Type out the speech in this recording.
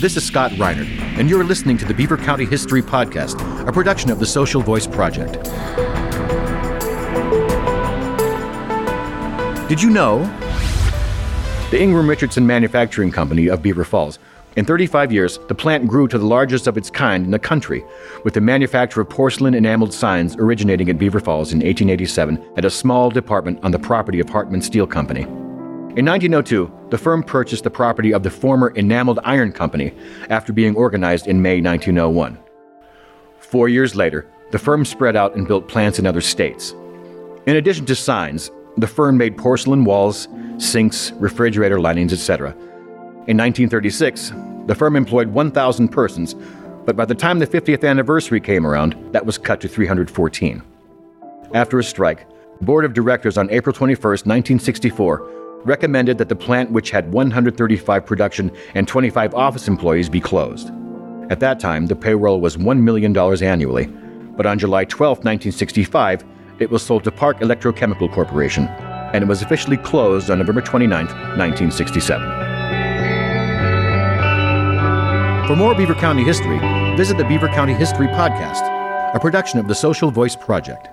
This is Scott Reiner, and you're listening to the Beaver County History Podcast, a production of the Social Voice Project. Did you know? The Ingram Richardson Manufacturing Company of Beaver Falls. In 35 years, the plant grew to the largest of its kind in the country, with the manufacture of porcelain enameled signs originating at Beaver Falls in 1887 at a small department on the property of Hartman Steel Company. In 1902, the firm purchased the property of the former Enameled Iron Company after being organized in May 1901. Four years later, the firm spread out and built plants in other states. In addition to signs, the firm made porcelain walls, sinks, refrigerator linings, etc. In 1936, the firm employed 1,000 persons, but by the time the 50th anniversary came around, that was cut to 314. After a strike, the board of directors on April 21, 1964, recommended that the plant, which had 135 production and 25 office employees, be closed. At that time, the payroll was $1 million annually, but on July 12, 1965, it was sold to Park Electrochemical Corporation, and it was officially closed on November 29, 1967. For more Beaver County history, visit the Beaver County History Podcast, a production of the Social Voice Project.